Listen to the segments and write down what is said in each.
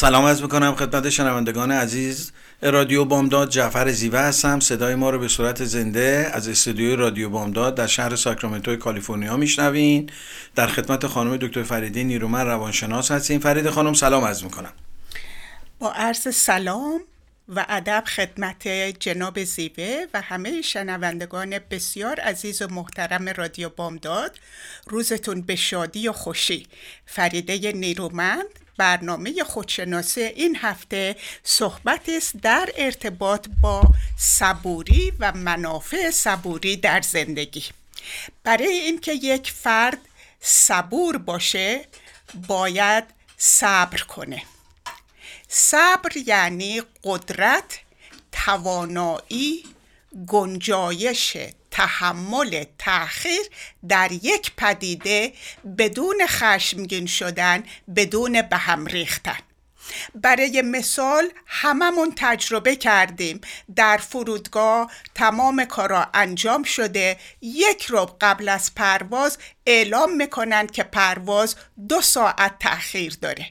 سلام از می‌کنم خدمت شنوندگان عزیز. رادیو بامداد جعفر زیوه هستم. صدای ما رو به صورت زنده از استودیوی رادیو بامداد در شهر ساکرامنتو کالیفرنیا میشنوین. در خدمت خانم دکتر فریدی نیرومن روانشناس هستیم. فرید خانم سلام از می‌کنم. با عرض سلام و ادب خدمت جناب زیوه و همه شنوندگان بسیار عزیز و محترم رادیو بامداد. روزتون به شادی و خوشی. فریده نیرومند برنامه خودشناسی این هفته صحبت است در ارتباط با صبوری و منافع صبوری در زندگی. برای اینکه یک فرد صبور باشه باید صبر کنه. صبر یعنی قدرت توانایی گنجایش تحمل تأخیر در یک پدیده بدون خشمگین شدن بدون به هم ریختن. برای مثال هممون تجربه کردیم. در فرودگاه تمام کارا انجام شده. یک روب قبل از پرواز اعلام می‌کنن که پرواز دو ساعت تأخیر داره.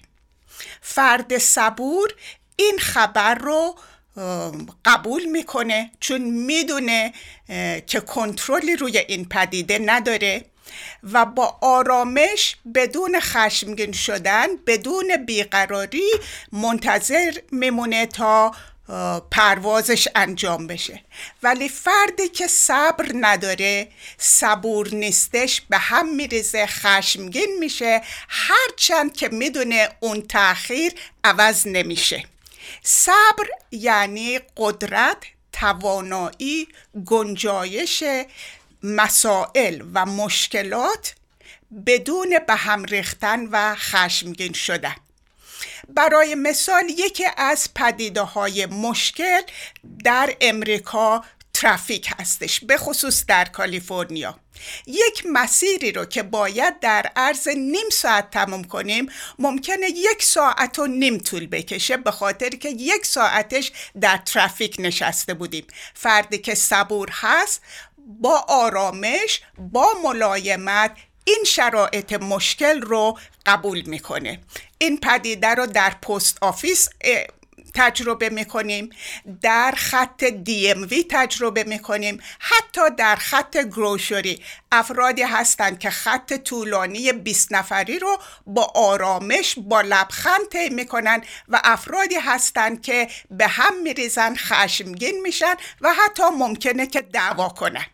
فرد صبور این خبر رو قبول می‌کنه چون می‌دونه که کنترلی روی این پدیده نداره و با آرامش بدون خشمگین شدن بدون بیقراری منتظر میمونه تا پروازش انجام بشه. ولی فردی که صبر نداره صبور نیستش به هم میریزه خشمگین میشه هرچند که می‌دونه اون تاخیر عوض نمیشه. صبر یعنی قدرت توانایی گنجایش مسائل و مشکلات بدون به هم ریختن و خشمگین شدن. برای مثال یکی از پدیده های مشکل در امریکا ترافیک هستش به خصوص در کالیفرنیا. یک مسیری رو که باید در عرض نیم ساعت تموم کنیم ممکنه یک ساعت و نیم طول بکشه به خاطر که یک ساعتش در ترافیک نشسته بودیم. فردی که صبور هست با آرامش با ملایمت این شرایط مشکل رو قبول می‌کنه. این پدیده رو در post office تجربه می‌کنیم در خط وی تجربه می‌کنیم حتی در خط grocery. افرادی هستند که خط طولانی 20 نفری رو با آرامش با لبخند طی می‌کنن و افرادی هستند که به هم میریزن خشمگین میشن و حتی ممکنه که دعوا کنن.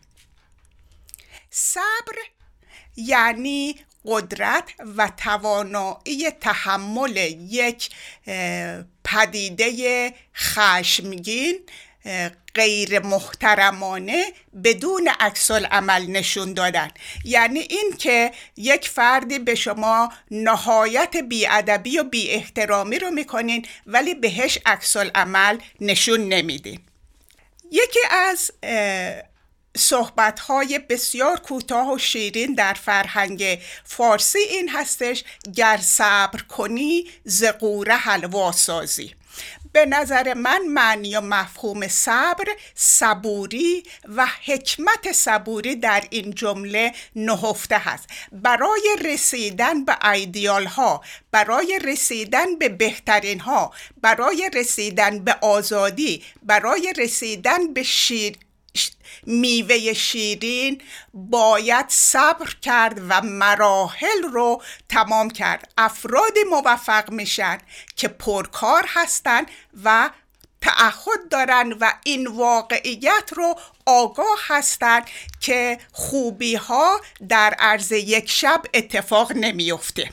صبر یعنی قدرت و توانایی تحمل یک پدیده خشمگین غیر محترمانه بدون عکس عمل نشون دادن. یعنی این که یک فردی به شما نهایت بیادبی و بی احترامی رو می‌کنین ولی بهش عکس عمل نشون نمیدین. یکی از صحبت های بسیار کوتاه و شیرین در فرهنگ فارسی این هستش گر صبر کنی زقوره حلوا سازی. به نظر من معنی و مفهوم صبر صبوری و حکمت صبوری در این جمله نهفته هست برای رسیدن به ایدیال ها برای رسیدن به بهترین ها برای رسیدن به آزادی برای رسیدن به شیر میوه شیرین باید صبر کرد و مراحل رو تمام کرد. افرادی موفق میشن که پرکار هستن و تعهد دارن و این واقعیت رو آگاه هستند که خوبی ها در عرض یک شب اتفاق نمیفته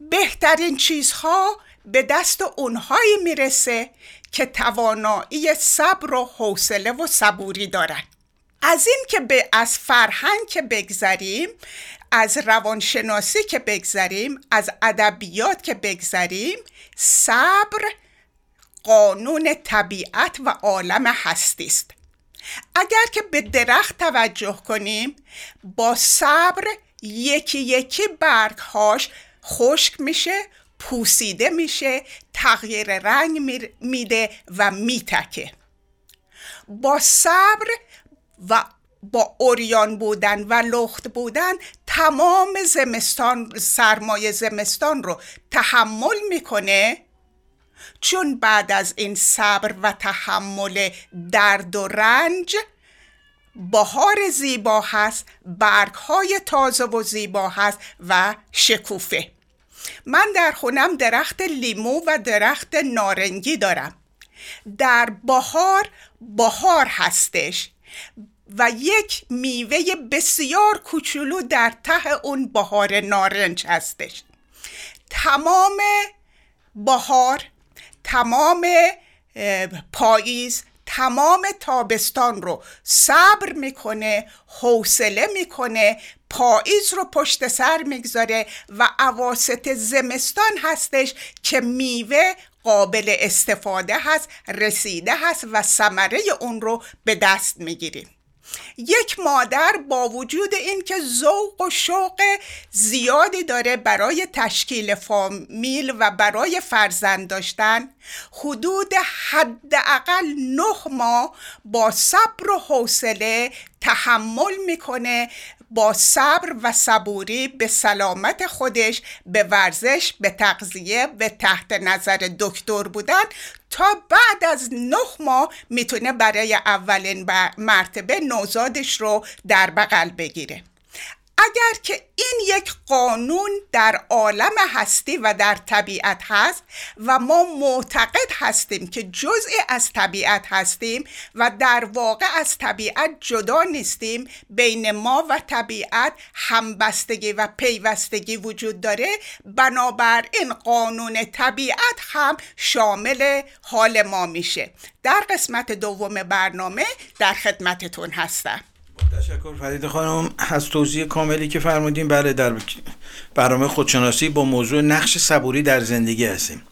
بهترین چیزها به دست اونهایی می‌رسه که توانایی صبر و حوصله و صبوری دارن. از این که به از فرهنگ که بگذریم از روانشناسی که بگذریم از ادبیات که بگذریم صبر قانون طبیعت و عالم هستی است اگر که به درخت توجه کنیم با صبر یکی یکی برگهاش خشک میشه پوسیده میشه تغییر رنگ میده و میتکه. با صبر و با اوریان بودن و لخت بودن تمام زمستان سرمایه زمستان رو تحمل می‌کنه. چون بعد از این صبر و تحمل درد و رنج بهار زیبا هست برگ های تازه و زیبا هست و شکوفه. من در خونم درخت لیمو و درخت نارنگی دارم. در بهار بهار هستش. و یک میوه بسیار کوچولو در ته اون بهار نارنج هستش. تمام بهار تمام پاییز تمام تابستان رو صبر می‌کنه حوصله می‌کنه پاییز رو پشت سر می‌گذاره و عواست زمستان هستش که میوه قابل استفاده هست رسیده هست و ثمره اون رو به دست می‌گیریم. یک مادر با وجود اینکه ذوق و شوق زیادی داره برای تشکیل فامیل و برای فرزند داشتن حدود حداقل نه ماه با صبر و حوصله تحمل می‌کنه با صبر و صبوری به سلامت خودش به ورزش به تغذیه به تحت نظر دکتر بودن. تا بعد از نه ماه می‌تونه برای اولین مرتبه نوزادش رو در بغل بگیره. اگر که این یک قانون در عالم هستی و در طبیعت هست و ما معتقد هستیم که جزئی از طبیعت هستیم و در واقع از طبیعت جدا نیستیم بین ما و طبیعت همبستگی و پیوستگی وجود داره. بنابراین قانون طبیعت هم شامل حال ما میشه. در قسمت دوم برنامه در خدمتتون هستم. تشکر. فرید خانم از توضیح کاملی که فرمودیم بله در برنامه خودشناسی با موضوع نقش صبوری در زندگی هستیم.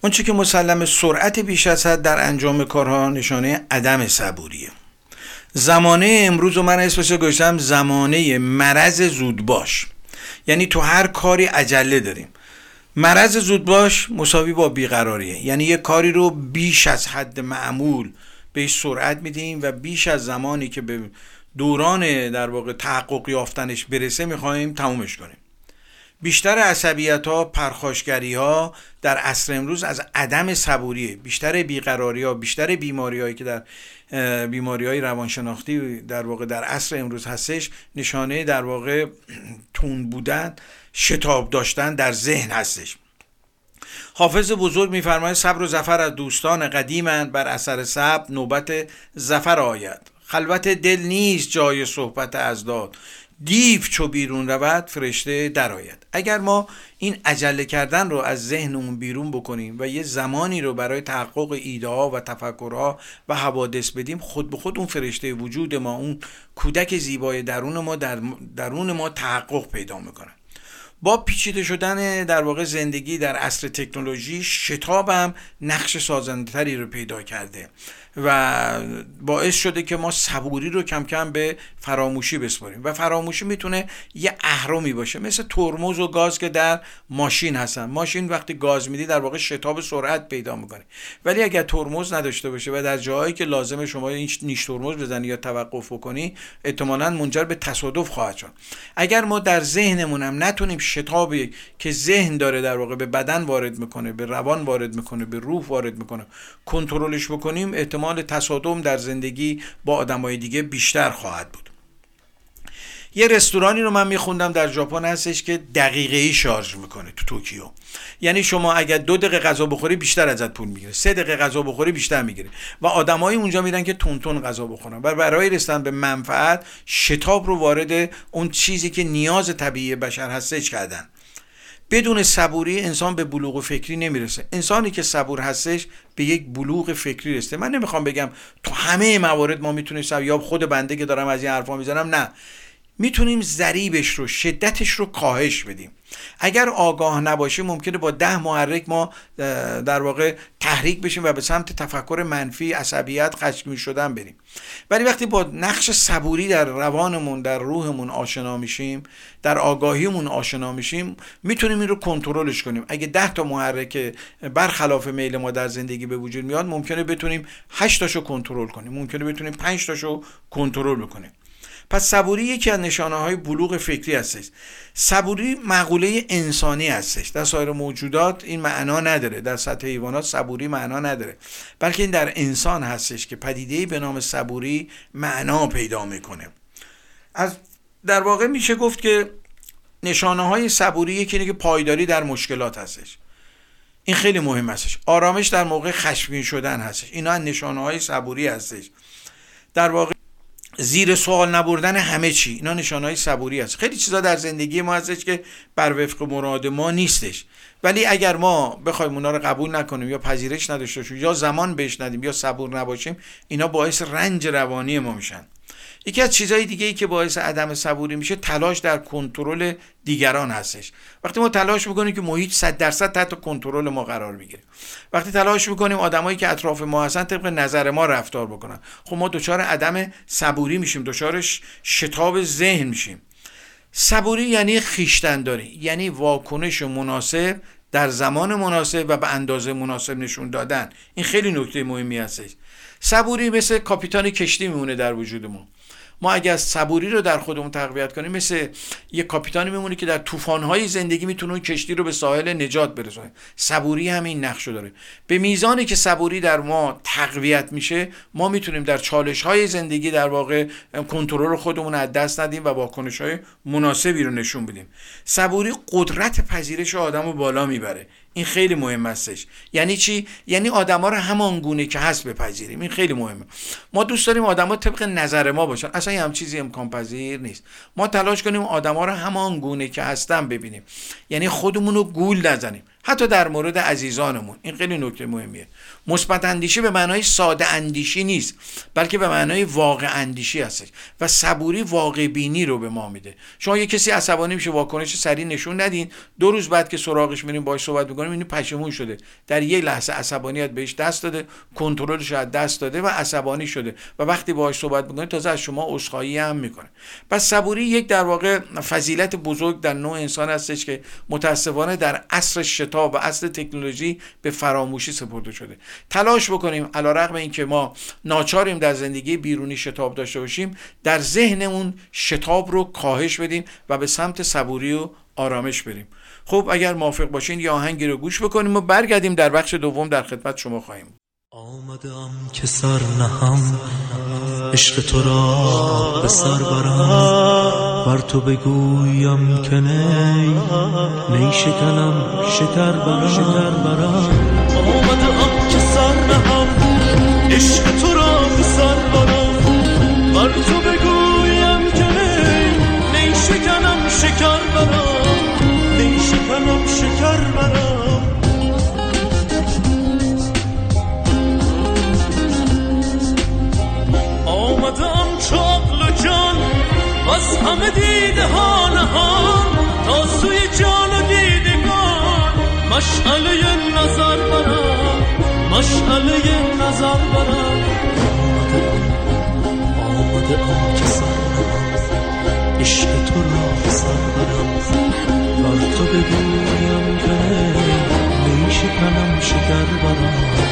اونچه که مسلم سرعت بیش از حد در انجام کارها نشانه عدم صبوریه. زمانه امروز و من اسمش گذاشتم زمانه مرض زودباش. یعنی تو هر کاری عجله داریم. مرض زودباش مساوی با بیقراریه. یعنی یه کاری رو بیش از حد معمول بهش سرعت میدیم و بیش از زمانی که به دوران در واقع تحقق یافتنش برسه می‌خواهیم تمومش کنیم. بیشتر عصبیت ها پرخاشگری ها در عصر امروز از عدم صبوریه. بیشتر بیقراری ها بیشتر بیماری هایی که در بیماری های روانشناختی در واقع در عصر امروز هستش نشانه در واقع تون بودن شتاب داشتن در ذهن هستش. حافظ بزرگ میفرماید صبر و زفر از دوستان قدیمند بر اثر صبر نوبت زفر آید. خلوت دل نیست جای صحبت از داد. دیو چو بیرون رود فرشته درآید. اگر ما این عجله کردن رو از ذهنمون بیرون بکنیم و یه زمانی رو برای تحقق ایده ها و تفکرها و حوادث بدیم خود به خود اون فرشته وجود ما اون کودک زیبای درون ما در درون ما تحقق پیدا می‌کنه. با پیچیده شدن در واقع زندگی در عصر تکنولوژی شتابم نقش سازندتری رو پیدا کرده. و باعث شده که ما صبوری رو کم کم به فراموشی بسپاریم. و فراموشی می‌تونه یه اهرمی باشه. مثل ترمز و گاز که در ماشین هستن. ماشین وقتی گاز میدی در واقع شتاب سرعت پیدا می‌کنه. ولی اگر ترمز نداشته باشه و در جاهایی که لازم شما این نیش ترمز بزنی یا توقف بکنی احتمالا منجر به تصادف خواهد شد. اگر ما در ذهنمون هم نتونیم شتابی که ذهن داره در واقع به بدن وارد می‌کنه به روان وارد می‌کنه به روح وارد می‌کنه کنترلش بکنیم احتمال احتمال تصادم در زندگی با آدمای دیگه بیشتر خواهد بود. یه رستورانی رو من میخوندم در ژاپن هستش که دقیقه ای شارژ می‌کنه تو توکیو. یعنی شما اگر دو دقیقه غذا بخوری بیشتر ازت پول می‌گیره. سه دقیقه غذا بخوری بیشتر می‌گیره. و آدمایی اونجا میرن که تون تون غذا بخورن. و برای رسیدن به منفعت شتاب رو وارد اون چیزی که نیاز طبیعی بشر هستش کردن. بدون صبوری انسان به بلوغ فکری نمی‌رسه. انسانی که صبور هستش به یک بلوغ فکری رسته من نمی‌خوام بگم تو همه موارد ما می‌تونیم یا خود بنده که دارم از این حرفا می‌زنم نه. می‌تونیم ذریبش رو شدتش رو کاهش بدیم. اگر آگاه نباشیم ممکنه با ده محرک ما در واقع تحریک بشیم و به سمت تفکر منفی عصبیت خشمگین شدن بریم. ولی وقتی با نقش صبوری در روانمون در روحمون آشنا میشیم در آگاهیمون آشنا میشیم می‌تونیم این رو کنترلش کنیم. اگه ده تا محرک برخلاف میل ما در زندگی به وجود میاد ممکنه بتونیم 8 تاشو کنترل کنیم. ممکنه بتونیم 5 تاشو کنترل بکنیم. پس صبوری یکی از نشانه های بلوغ فکری هستش. صبوری مقوله انسانی هستش. در سایر موجودات این معنا نداره. در سطح حیوانات صبوری معنا نداره. بلکه این در انسان هستش که پدیده به نام صبوری معنا پیدا می‌کنه. از در واقع میشه گفت که نشانه های صبوری یکی که پایداری در مشکلات هستش. این خیلی مهم هستش. آرامش در موقع خشمگین شدن هستش. اینا نشانه های صبوری هستش. در واقع زیر سوال نبردن همه چی. اینا نشانهای صبوری است خیلی چیزا در زندگی ما هستش که بر وفق مراد ما نیستش. ولی اگر ما بخوایم اونا رو قبول نکنیم یا پذیرش نداشته باشیم یا زمان بهش ندیم یا صبور نباشیم اینا باعث رنج روانی ما میشن. یکی از چیزهای دیگه ای که باعث عدم صبوری میشه تلاش در کنترل دیگران هستش. وقتی ما تلاش می‌کنیم که محیط 100 درصد تحت کنترل ما قرار می‌گیره وقتی تلاش می‌کنیم آدمایی که اطراف ما هستن طبق نظر ما رفتار بکنن. خب ما دچار عدم صبوری میشیم دچار شتاب ذهن میشیم. صبوری یعنی خیشتنداری یعنی واکنش مناسب در زمان مناسب و به اندازه مناسب نشون دادن. این خیلی نکته مهمی هستش. صبوری مثل کاپیتان کشتی میمونه در وجود ما. ما اگر صبوری رو در خودمون تقویت کنیم مثل یه کاپیتانی میمونه که در طوفان‌های زندگی می‌تونه اون کشتی رو به ساحل نجات برسونه. صبوری هم این نقش داره. به میزانی که صبوری در ما تقویت میشه ما می‌تونیم در چالش‌های زندگی در واقع کنترل خودمون از دست ندیم و واکنش‌های مناسبی رو نشون بدیم. صبوری قدرت پذیرش آدم رو بالا می‌بره. این خیلی مهم هستش. یعنی چی؟ یعنی آدما رو همان گونه که هست بپذیریم. این خیلی مهمه. ما دوست داریم آدما طبق نظر ما باشن. اصلا هم چیزی امکان پذیر نیست. ما تلاش کنیم آدما رو همان گونه که هستن ببینیم. یعنی خودمون رو گول نزنیم. حتی در مورد عزیزانمون. این خیلی نکته مهمیه. مثبت اندیشی به معنای ساده اندیشی نیست بلکه به معنای واقع اندیشی هستش و صبوری واقع بینی رو به ما میده. شما یه کسی عصبانی میشه واکنش سریع نشون ندین دو روز بعد که سراغش میریم باهاش صحبت می‌کنیم این پشیمون شده. در یک لحظه عصبانیت بهش دست داده کنترلش از دست داده و عصبانی شده و وقتی باهاش صحبت می‌کنید تازه از شما عذرخواهی هم می‌کنه. پس صبوری یک در واقع فضیلت بزرگ در نوع انسان هستش که متاسفانه در عصر شتاب و عصر تکنولوژی به فراموشی سپرده شده. تلاش بکنیم علا رقم این که ما ناچاریم در زندگی بیرونی شتاب داشته باشیم در ذهنمون شتاب رو کاهش بدیم و به سمت صبوری و آرامش بریم. خب اگر موافق باشین یا آهنگی رو گوش بکنیم و برگردیم در بخش دوم در خدمت شما خواهیم. آمدم که سر نهم عشق تو را به سر برم. بر تو بگویم که نی نی شکنم شکر برم شکر برم. عشق تو را به سر برم بر تو بگویم که نی شکنم شکر برم نی شکنم شکر برم آمدم چاقل و جان از همه دیده ها نهان. تا سوی جان و دیدگان مشعله نظر برم مشعله نظر برم آمده آم که سر عشق تو را سر برم بر تو بگویم که نیشه کنم شکر برم.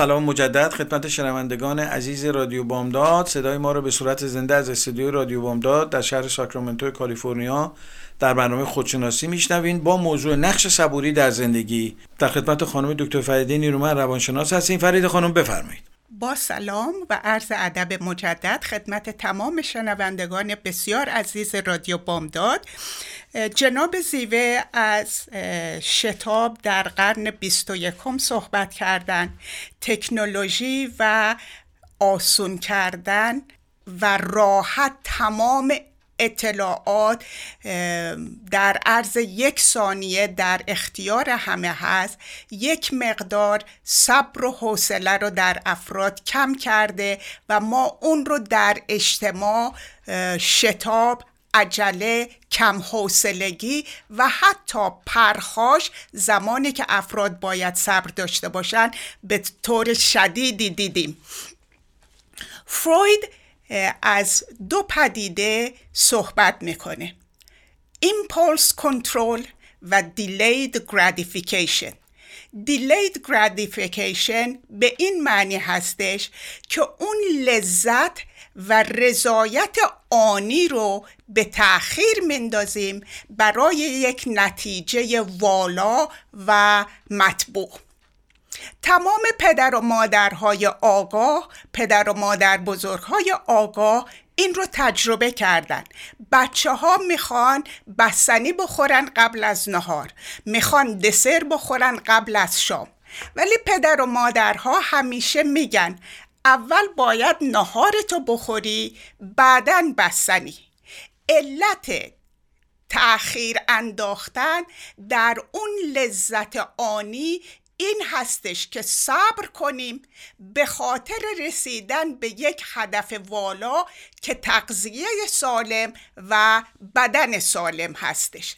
سلام مجدد خدمت شنوندگان عزیز رادیو بامداد. صدای ما رو به صورت زنده از استودیو رادیو بامداد در شهر ساکرامنتو کالیفرنیا در برنامه خودشناسی میشنوین با موضوع نقش صبوری در زندگی. در خدمت خانم دکتر فریده نیرومن روانشناس هستین فرید خانم بفرمایید. با سلام و عرض ادب مجدد خدمت تمام شنوندگان بسیار عزیز رادیو بامداد. جناب زیوه از شتاب در قرن 21 صحبت کردن. تکنولوژی و آسون کردن و راحت تمام اطلاعات در عرض یک ثانیه در اختیار همه هست. یک مقدار صبر و حوصله رو در افراد کم کرده و ما اون رو در اجتماع شتاب عجله کم حوصلگی و حتی پرخاش زمانی که افراد باید صبر داشته باشن به طور شدیدی دیدیم. فروید از دو پدیده صحبت می‌کنه. Impulse control و delayed gratification. Delayed gratification به این معنی هستش که اون لذت و رضایت آنی رو به تأخیر مندازیم برای یک نتیجه والا و مطبوع. تمام پدر و مادرهای آگاه پدر و مادر بزرگهای آگاه این رو تجربه کردن. بچه ها می‌خوان بستنی بخورن قبل از نهار. می‌خوان دسر بخورن قبل از شام. ولی پدر و مادرها همیشه میگن اول باید نهارتو بخوری بعدا بستنی. علت تأخیر انداختن در اون لذت آنی این هستش که صبر کنیم به خاطر رسیدن به یک هدف والا که تغذیه سالم و بدن سالم هستش.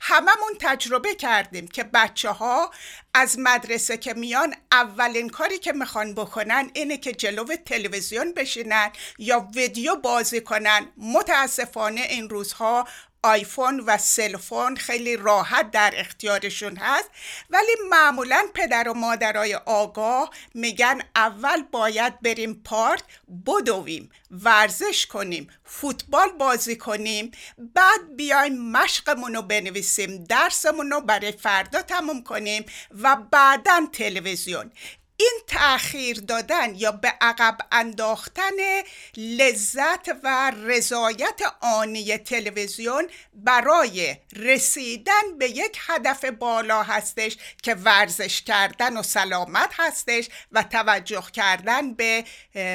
هممون تجربه کردیم که بچه ها از مدرسه که میان اولین کاری که می‌خوان بکنن اینه که جلو تلویزیون بشینن یا ویدیو بازی کنن. متاسفانه این روزها آیفون و سلفون خیلی راحت در اختیارشون هست. ولی معمولا پدر و مادرای آگاه میگن اول باید بریم پارک بدویم ورزش کنیم فوتبال بازی کنیم. بعد بیایم مشقمون رو بنویسیم درسمون رو برای فردا تموم کنیم و بعدا تلویزیون. این تأخیر دادن یا به عقب انداختن لذت و رضایت آنی تلویزیون برای رسیدن به یک هدف بالا هستش که ورزش کردن و سلامت هستش و توجه کردن به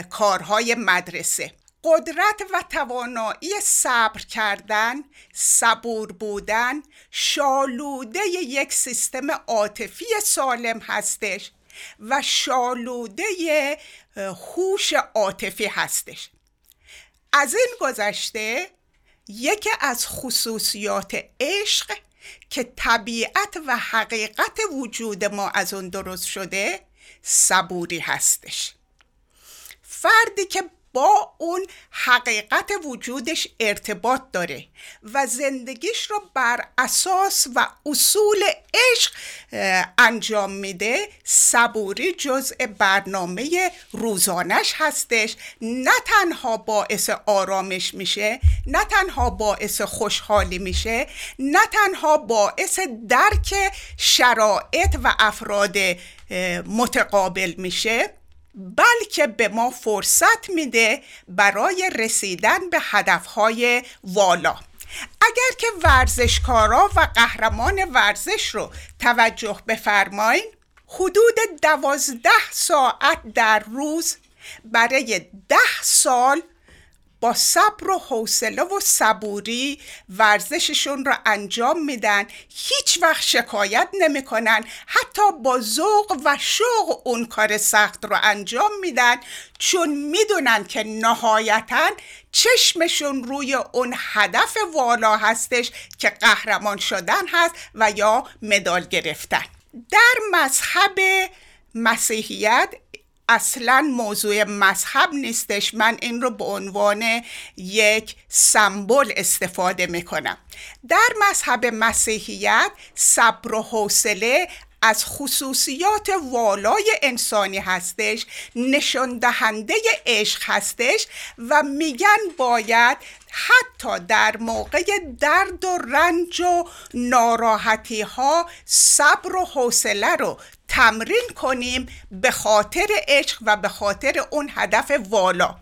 کارهای مدرسه. قدرت و توانایی صبر کردن صبور بودن شالوده یک سیستم عاطفی سالم هستش. و شالوده هوش عاطفی هستش. از این گذشته یکی از خصوصیات عشق که طبیعت و حقیقت وجود ما از اون درست شده صبوری هستش. فردی که با اون حقیقت وجودش ارتباط داره و زندگیش رو بر اساس و اصول عشق انجام میده. صبوری جزء برنامه روزانش هستش. نه تنها باعث آرامش میشه نه تنها باعث خوشحالی میشه نه تنها باعث درک شرایط و افراد متقابل میشه. بلکه به ما فرصت میده برای رسیدن به هدفهای والا. اگر که ورزشکارا و قهرمان ورزش رو توجه بفرمایین حدود دوازده ساعت در روز برای ده سال با صبر و حوصله و صبوری ورزششون رو انجام میدن. هیچ وقت شکایت نمی‌کنن. حتی با ذوق و شوق اون کار سخت رو انجام میدن. چون می‌دونن که نهایتا چشمشون روی اون هدف والا هستش که قهرمان شدن هست و یا مدال گرفتن. در مذهب مسیحیت اصلا موضوع مذهب نیستش. من این رو به عنوان یک سمبل استفاده می‌کنم. در مذهب مسیحیت صبر و حوصله از خصوصیات والای انسانی هستش نشان دهنده عشق هستش و میگن باید حتی در موقع درد و رنج و ناراحتی ها صبر و حوصله رو تمرین کنیم به خاطر عشق و به خاطر اون هدف والا.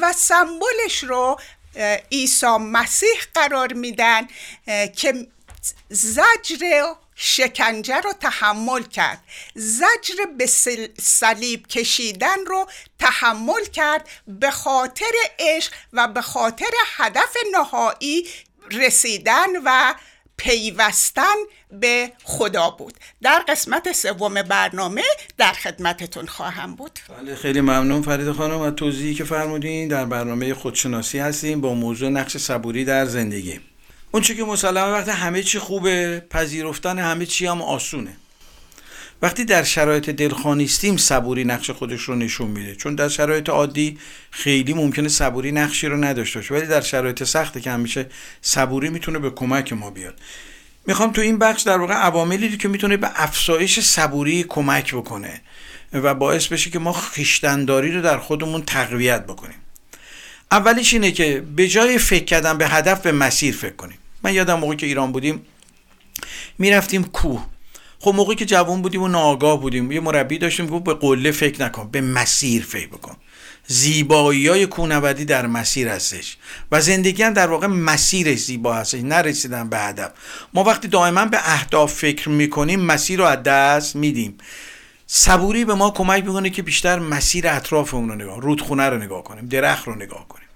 و سمبلش رو عیسی مسیح قرار میدن که زجر شکنجه رو تحمل کرد. زجر به صلیب کشیدن رو تحمل کرد به خاطر عشق و به خاطر هدف نهایی رسیدن و پیوستن به خدا بود. در قسمت سوم برنامه در خدمتتون خواهم بود. بله خیلی ممنون فرید خانم و توضیحی که فرمودین. در برنامه خودشناسی هستیم با موضوع نقش صبوری در زندگی. اون که مسلمه وقتی همه چی خوبه پذیرفتن همه چی هم آسونه. وقتی در شرایط دلخانیستیم صبوری نقش خودش رو نشون میده. چون در شرایط عادی خیلی ممکنه صبوری نقشی رو نداشته باشه. ولی در شرایط سخت که همیشه صبوری می‌تونه به کمک ما بیاد. می‌خوام تو این بخش در واقع عواملی که می‌تونه به افزایش صبوری کمک بکنه و باعث بشه که ما خیشتنداری رو در خودمون تقویت بکنیم. اولیش اینه که به جای فکر کردن به هدف به مسیر فکر کنیم. من یادم موقعی که ایران بودیم می‌رفتیم کوه. خب موقعی که جوان بودیم و ناآگاه بودیم یه مربی داشتیم گفت به قله فکر نکن به مسیر فکر بکن. زیبایی های کوهنوردی در مسیر هستش و زندگی هم در واقع مسیر زیبا هستش نرسیدن به هدف. ما وقتی دائما به اهداف فکر می‌کنیم مسیر رو از دست میدیم. صبوری به ما کمک می‌کنه که بیشتر مسیر اطرافمون رو نگاه رودخونه رو نگاه کنیم درخت رو نگاه کنیم.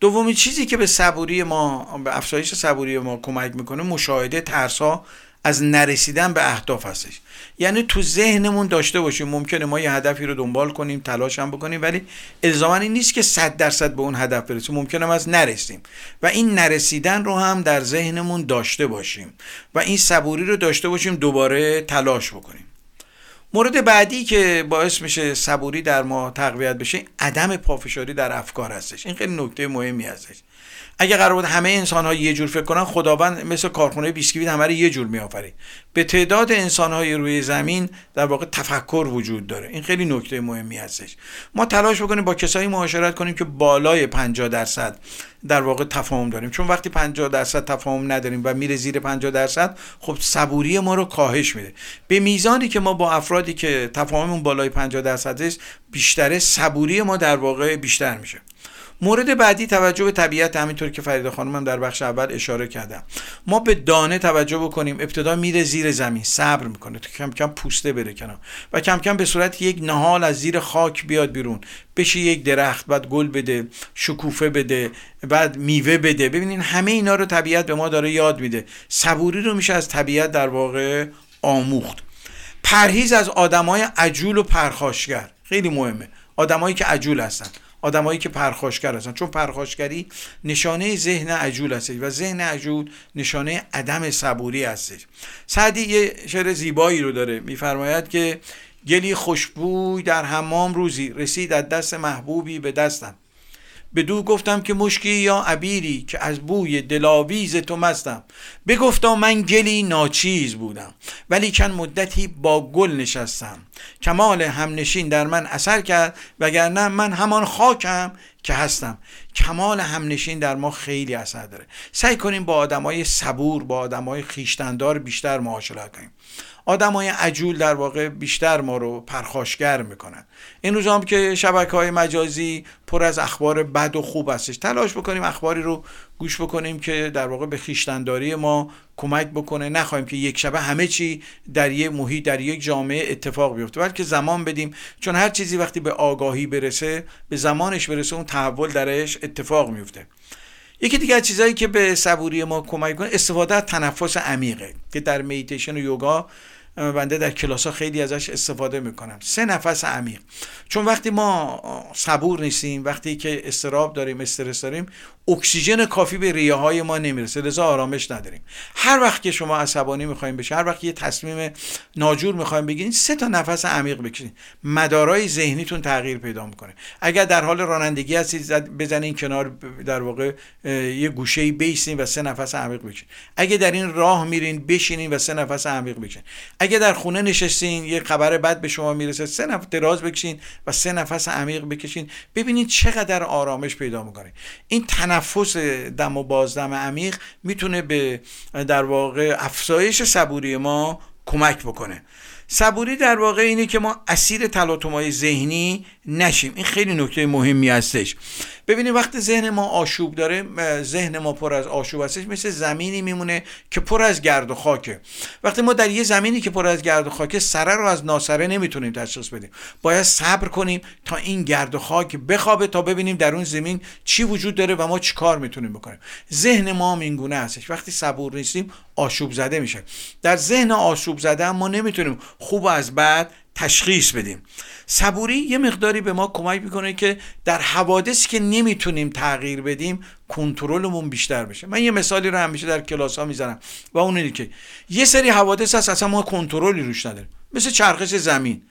دومین چیزی که به صبوری ما به افزایش صبوری ما کمک می‌کنه مشاهده ترس ها از نرسیدن به اهداف هستش. یعنی تو ذهنمون داشته باشیم. ممکنه ما یه هدفی رو دنبال کنیم تلاش هم بکنیم ولی الزاما این نیست که صد درصد به اون هدف برسیم. ممکنه هم از نرسیم. و این نرسیدن رو هم در ذهنمون داشته باشیم. و این صبوری رو داشته باشیم دوباره تلاش بکنیم. مورد بعدی که باعث میشه صبوری در ما تقویت بشه عدم پافشاری در افکار هستش. این خیلی نکته مهمی هستش. اگه قرار بود همه انسان ها یه جور فکر کنن خداوند مثل کارخونه بیسکویت همه رو یه جور میآفرید به تعداد انسان های روی زمین در واقع تفکر وجود داره. این خیلی نکته مهمی هستش. ما تلاش بکنیم با کسایی معاشرت کنیم که بالای 50 درصد در واقع تفاهم داریم. چون وقتی 50 درصد تفاهم نداریم و میره زیر 50 درصد خب صبوری ما رو کاهش میده. به میزانی که ما با افرادی که تفاهممون بالای 50 درصد است بیشتره صبوری ما در واقع بیشتر میشه. مورد بعدی توجه به طبیعت همینطور که فرید خانم در بخش اول اشاره کردم. ما به دانه توجه بکنیم. ابتدا میره زیر زمین. صبر می‌کنه. تا کم کم پوسته بره کنار. و کم کم به صورت یک نهال از زیر خاک بیاد بیرون. بشه یک درخت بعد گل بده شکوفه بده بعد میوه بده. ببینین همه اینا رو طبیعت به ما داره یاد میده. صبوری رو میشه از طبیعت در واقع آموخت. پرهیز از آدمای عجول و پرخاشگر. خیلی مهمه. آدمایی که عجول هستن. آدمایی که پرخاشگر هستن. چون پرخاشگری نشانه ذهن عجول هستش و ذهن عجول نشانه عدم صبوری هستش. سعدی یه شعر زیبایی رو داره. میفرماید که گلی خوشبوی در حمام روزی رسید از دست محبوبی به دستم. به دو گفتم که مشکی یا عبیری که از بوی دلاویز تو مستم. بگفتا من گلی ناچیز بودم ولی چند مدتی با گل نشستم. کمال همنشین در من اثر کرد وگرنه من همان خاکم که هستم. کمال همنشین در ما خیلی اثر داره. سعی کنیم با آدمای صبور با آدمای خیشتندار بیشتر معاشرت کنیم. های عجول در واقع بیشتر ما رو پرخاشگر می‌کنن. این روزا هم که شبکه های مجازی پر از اخبار بد و خوب هستش. تلاش بکنیم اخباری رو گوش بکنیم که در واقع به خیشتنداری ما کمک بکنه. نخواهیم که یک شبه همه چی در یک محیط در یک جامعه اتفاق بیفته. بلکه زمان بدیم. چون هر چیزی وقتی به آگاهی برسه به زمانش برسه اون تحول درش اتفاق میفته یکی دیگه چیزهایی که به صبوری ما کمک کنه استفاده از تنفس عمیقه که در میتیشن و یوگا بنده در کلاس ها خیلی ازش استفاده می‌کنم. سه نفس عمیق. چون وقتی ما صبور نیستیم وقتی که استراب داریم استرس داریم اکسیژن کافی به ریه های ما نمی‌رسه لذا آرامش نداریم. هر وقت که شما عصبانی می‌خوایم بشه هر وقت یه تصمیم ناجور می‌خوایم بگیرید سه تا نفس عمیق بکشید مدارای ذهنیتون تغییر پیدا می‌کنه. اگر در حال رانندگی هستید بزنین کنار در واقع یه گوشه ای و سه نفس عمیق بکشید اگه در این راه میرین بشینین و سه نفس عمیق بکشید اگه در خونه نشستین یه خبر بد به شما می‌رسه سه نفس دراز بکشین و سه نفس عمیق بکشین. ببینید چقدر آرامش پیدا می‌کنه. این تنفس دم و بازدم عمیق می‌تونه به در واقع افزایش صبوری ما کمک بکنه. صبوری در واقع اینه که ما اسیر تلاطم‌های ذهنی نشیم. این خیلی نکته مهمی هستش. ببینید وقتی ذهن ما آشوب داره ذهن ما پر از آشوب هستش مثل زمینی میمونه که پر از گرد و خاکه. وقتی ما در یه زمینی که پر از گرد و خاکه سره رو از ناسره نمی‌تونیم تشخیص بدیم. باید صبر کنیم تا این گرد و خاک بخوابه تا ببینیم در اون زمین چی وجود داره و ما چی کار می‌تونیم بکنیم. ذهن ما هم این گونه هستش. وقتی صبور نیستیم آشوب زده میشه. در ذهن آشوب زده ما نمی‌تونیم خوب از بد تشخیص بدیم. صبوری یه مقداری به ما کمک می‌کنه که در حوادثی که نمی‌تونیم تغییر بدیم کنترلمون بیشتر بشه. من یه مثالی رو همیشه در کلاس ها می‌زنم و اون اینه که یه سری حوادث هست اصلا ما کنترلی روش نداریم. مثل چرخش زمین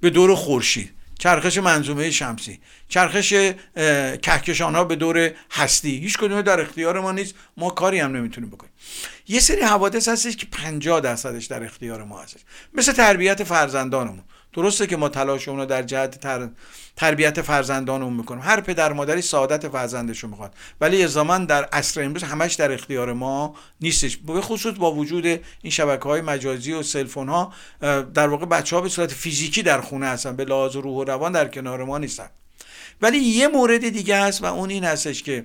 به دور خورشید چرخش منظومه شمسی چرخش کهکشان ها به دور هستی. هیچ کدوم در اختیار ما نیست. ما کاری هم نمی‌تونیم بکنیم. یه سری حوادث هستش که 50 درصدش در اختیار ما هستش. مثل تربیت فرزندانمون. درسته که ما تلاشمون رو در جهت تر... تربیت فرزندانمون می‌کنیم. هر پدر مادری سعادت فرزندش رو می‌خواد. ولی الزاما در عصر امروز همش در اختیار ما نیستش. به خصوص با وجود این شبکه های مجازی و سلفون ها در واقع بچه ها به صورت فیزیکی در خونه هستن. به لحاظ روح و روان در کنار ما نیستن. ولی یه مورد دیگه هست و اون این هستش که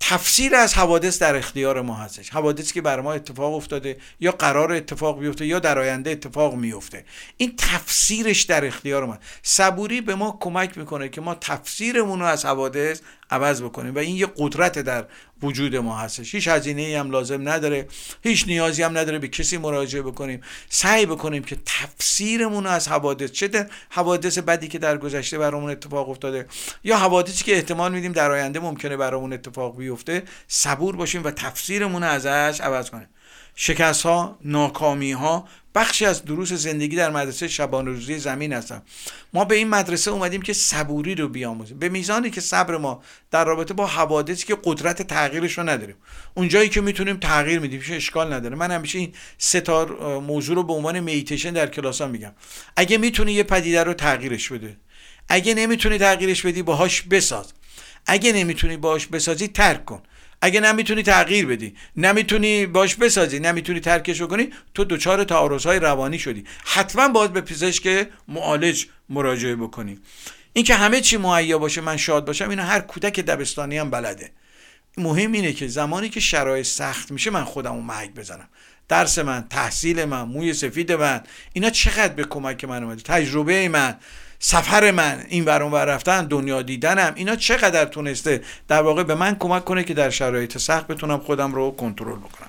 تفسیر از حوادث در اختیار ما هستش. حوادثی که بر ما اتفاق افتاده یا قرار اتفاق بیفته یا در آینده اتفاق میفته. این تفسیرش در اختیار ما صبوری به ما کمک می‌کنه که ما تفسیرمون رو از حوادث عوض بکنیم و این یه قدرت در وجود ما هستش. هیچ هزینه هم لازم نداره. هیچ نیازی هم نداره به کسی مراجعه بکنیم. سعی بکنیم که تفسیرمون از حوادث چه در حوادث بدی که در گذشته برامون اتفاق افتاده یا حوادثی که احتمال میدیم در آینده ممکنه برامون اتفاق بیفته صبور باشیم و تفسیرمون ازش عوض کنیم. شکست ها ناکامی ها بخشی از دروس زندگی در مدرسه شبانه روزی زمین هستم ما به این مدرسه اومدیم که صبوری رو بیاموزیم. به میزانی که صبر ما در رابطه با حوادثی که قدرت تغییرش رو نداریم. اونجایی که می‌تونیم تغییر میدیم اشکال نداره. من همیشه این ستار موضوع رو به عنوان میتیشن در کلاس میگم. اگه می‌تونی یه پدیده رو تغییرش بده. اگه نمی‌تونی تغییرش بدی باهاش بساز. اگه نمی‌تونی باهاش بسازی ترک کن. اگه نمی‌تونی تغییر بدی نمی‌تونی باش بسازی نمی‌تونی ترکش کنی تو دچار های روانی شدی. حتما باید به پزشک معالج مراجعه بکنی. اینکه همه چی مهیا باشه من شاد باشم اینو هر کودک دبستانی هم بلده. مهم اینه که زمانی که شرایط سخت میشه من خودم رو محک بزنم. درس من تحصیل من موی سفید من اینا چقدر به کمک من اومده؟ تجربه من. سفر من این ور ور رفتن دنیا دیدنم اینا چقدر تونسته در واقع به من کمک کنه که در شرایط سخت بتونم خودم رو کنترل بکنم.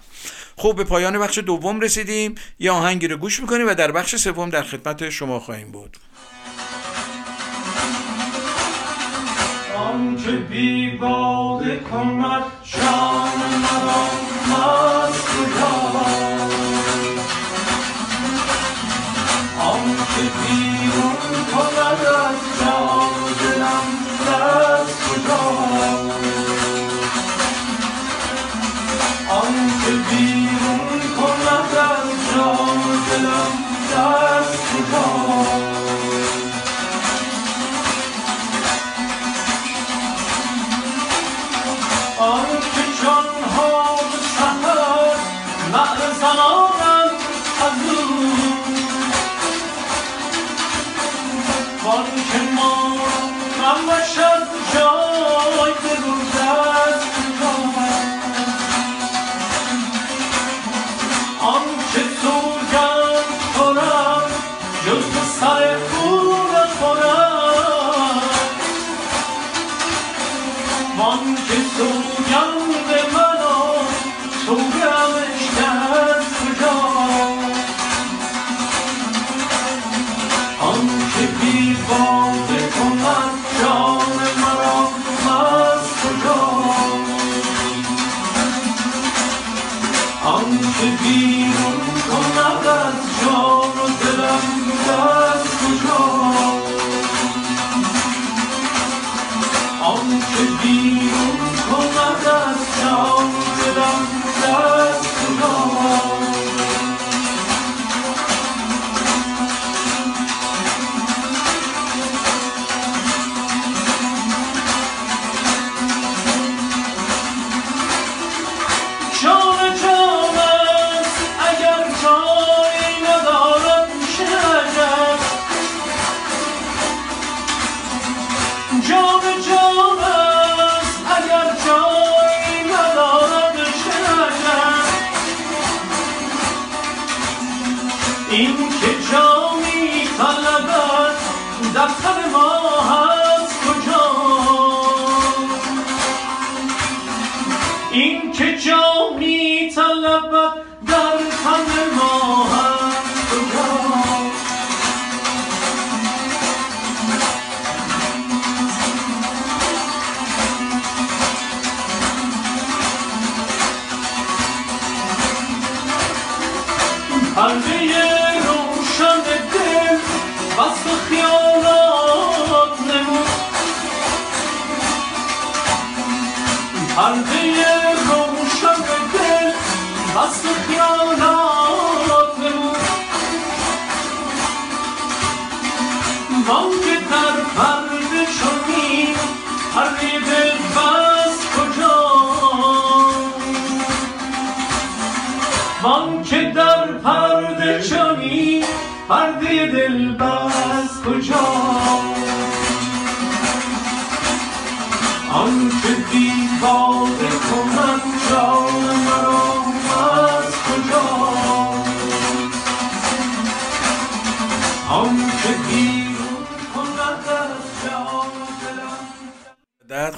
خب به پایان بخش دوم رسیدیم. یه آهنگی رو گوش می‌کنیم و در بخش سوم در خدمت شما خواهیم بود. آنکه بی کند شام آنکه بیرون کند از دست کجا آنکه بیرون کند از دست کجا آنکه جانها به سهر از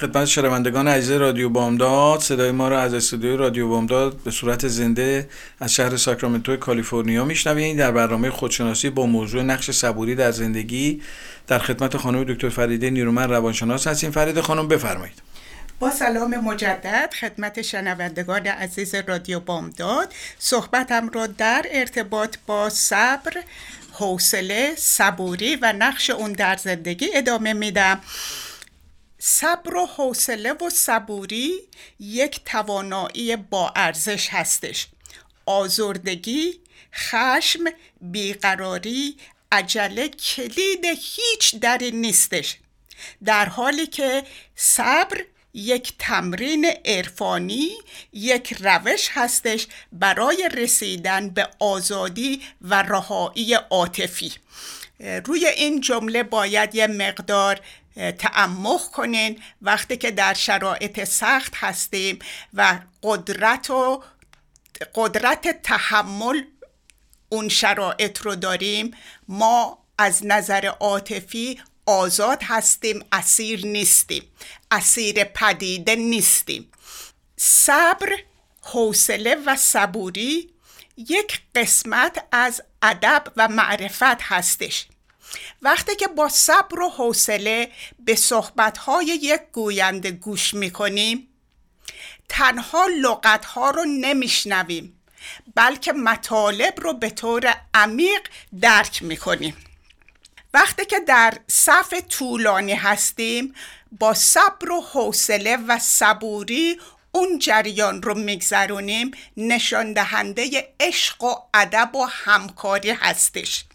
خدمت شنوندگان عزیز رادیو بامداد. صدای ما را از استودیوی رادیو بامداد به صورت زنده از شهر ساکرامنتو کالیفرنیا میشنوید. در برنامه خودشناسی با موضوع نقش صبوری در زندگی در خدمت خانم دکتر فریده نیرومن روانشناس هستیم. فرید خانم بفرمایید. با سلام مجدد خدمت شنوندگان عزیز رادیو بامداد. صحبتم را در ارتباط با صبر حوصله صبوری و نقش اون در زندگی ادامه میدم. صبر و حوصله و صبوری یک توانایی با ارزش هستش. آزردگی خشم بیقراری عجله کلید هیچ دری نیستش. در حالی که صبر یک تمرین عرفانی یک روش هستش برای رسیدن به آزادی و رهایی عاطفی. روی این جمله باید یه مقدار تعمق کنین. وقتی که در شرایط سخت هستیم و قدرت و قدرت تحمل اون شرایط رو داریم ما از نظر عاطفی آزاد هستیم اسیر نیستیم اسیر پدیده نیستیم. صبر حوصله و صبوری یک قسمت از ادب و معرفت هستش. وقتی که با صبر و حوصله به صحبتهای یک گوینده گوش می‌کنیم تنها لغتها رو نمیشنویم بلکه مطالب رو به طور عمیق درک می‌کنیم. وقتی که در صف طولانی هستیم با صبر و حوصله و صبوری اون جریان رو میگذرونیم نشان دهنده عشق و ادب و همکاری هستش.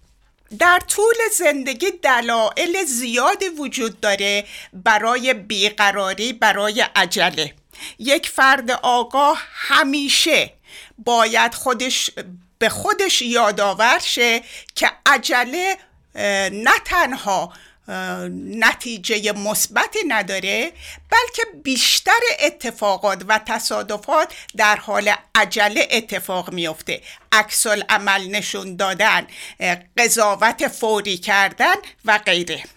در طول زندگی دلایل زیادی وجود داره برای بیقراری برای عجله. یک فرد آگاه همیشه باید خودش به خودش یادآور شه که عجله نه تنها نتیجه مثبتی نداره بلکه بیشتر اتفاقات و تصادفات در حال عجله اتفاق میفته عکس عمل نشون دادن قضاوت فوری کردن و غیره.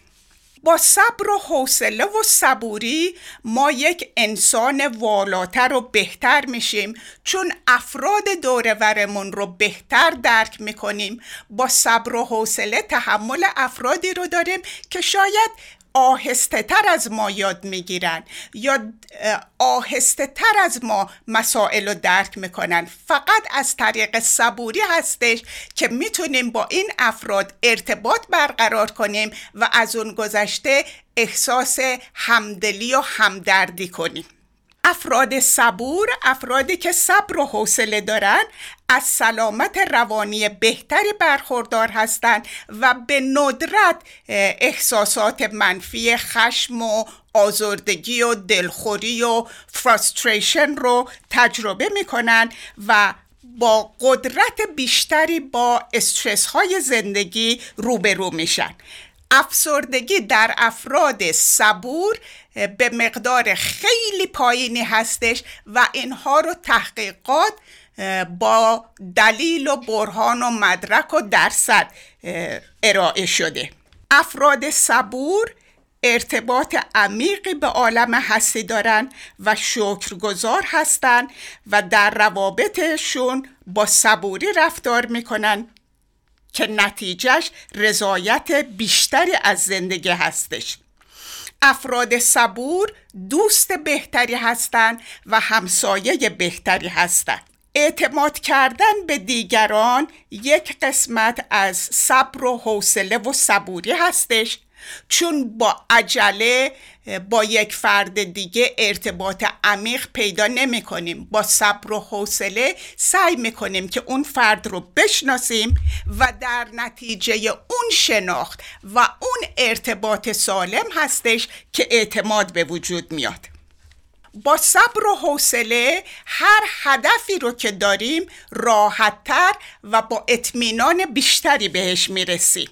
با صبر و حوصله و صبوری ما یک انسان والاتر و بهتر میشیم. چون افراد دورورمون رو بهتر درک می‌کنیم. با صبر و حوصله تحمل افرادی رو داریم که شاید آهسته تر از ما یاد می‌گیرن. یا آهسته تر از ما مسائل رو درک می‌کنن. فقط از طریق صبوری هستش که می‌تونیم با این افراد ارتباط برقرار کنیم و از اون گذشته احساس همدلی و همدردی کنیم. افراد صبور افرادی که صبر و حوصله دارن از سلامت روانی بهتری برخوردار هستند و به ندرت احساسات منفی خشم و آزردگی و دلخوری و فرستریشن رو تجربه می‌کنن و با قدرت بیشتری با استرس های زندگی روبرو میشن. افسردگی در افراد صبور به مقدار خیلی پایینی هستش و اینها رو تحقیقات با دلیل و برهان و مدرک و درصد ارائه شده. افراد صبور ارتباط عمیقی به عالم هستی دارن و شکرگزار هستند و در روابطشون با صبوری رفتار می‌کنن. که نتیجهش رضایت بیشتری از زندگی هستش. افراد صبور دوست بهتری هستند و همسایه بهتری هستند. اعتماد کردن به دیگران یک قسمت از صبر و حوصله و صبوری هستش. چون با عجله با یک فرد دیگه ارتباط عمیق پیدا نمی کنیم با صبر و حوصله سعی می کنیم که اون فرد رو بشناسیم و در نتیجه اون شناخت و اون ارتباط سالم هستش که اعتماد به وجود میاد. با صبر و حوصله هر هدفی رو که داریم راحتتر و با اطمینان بیشتری بهش می‌رسیم.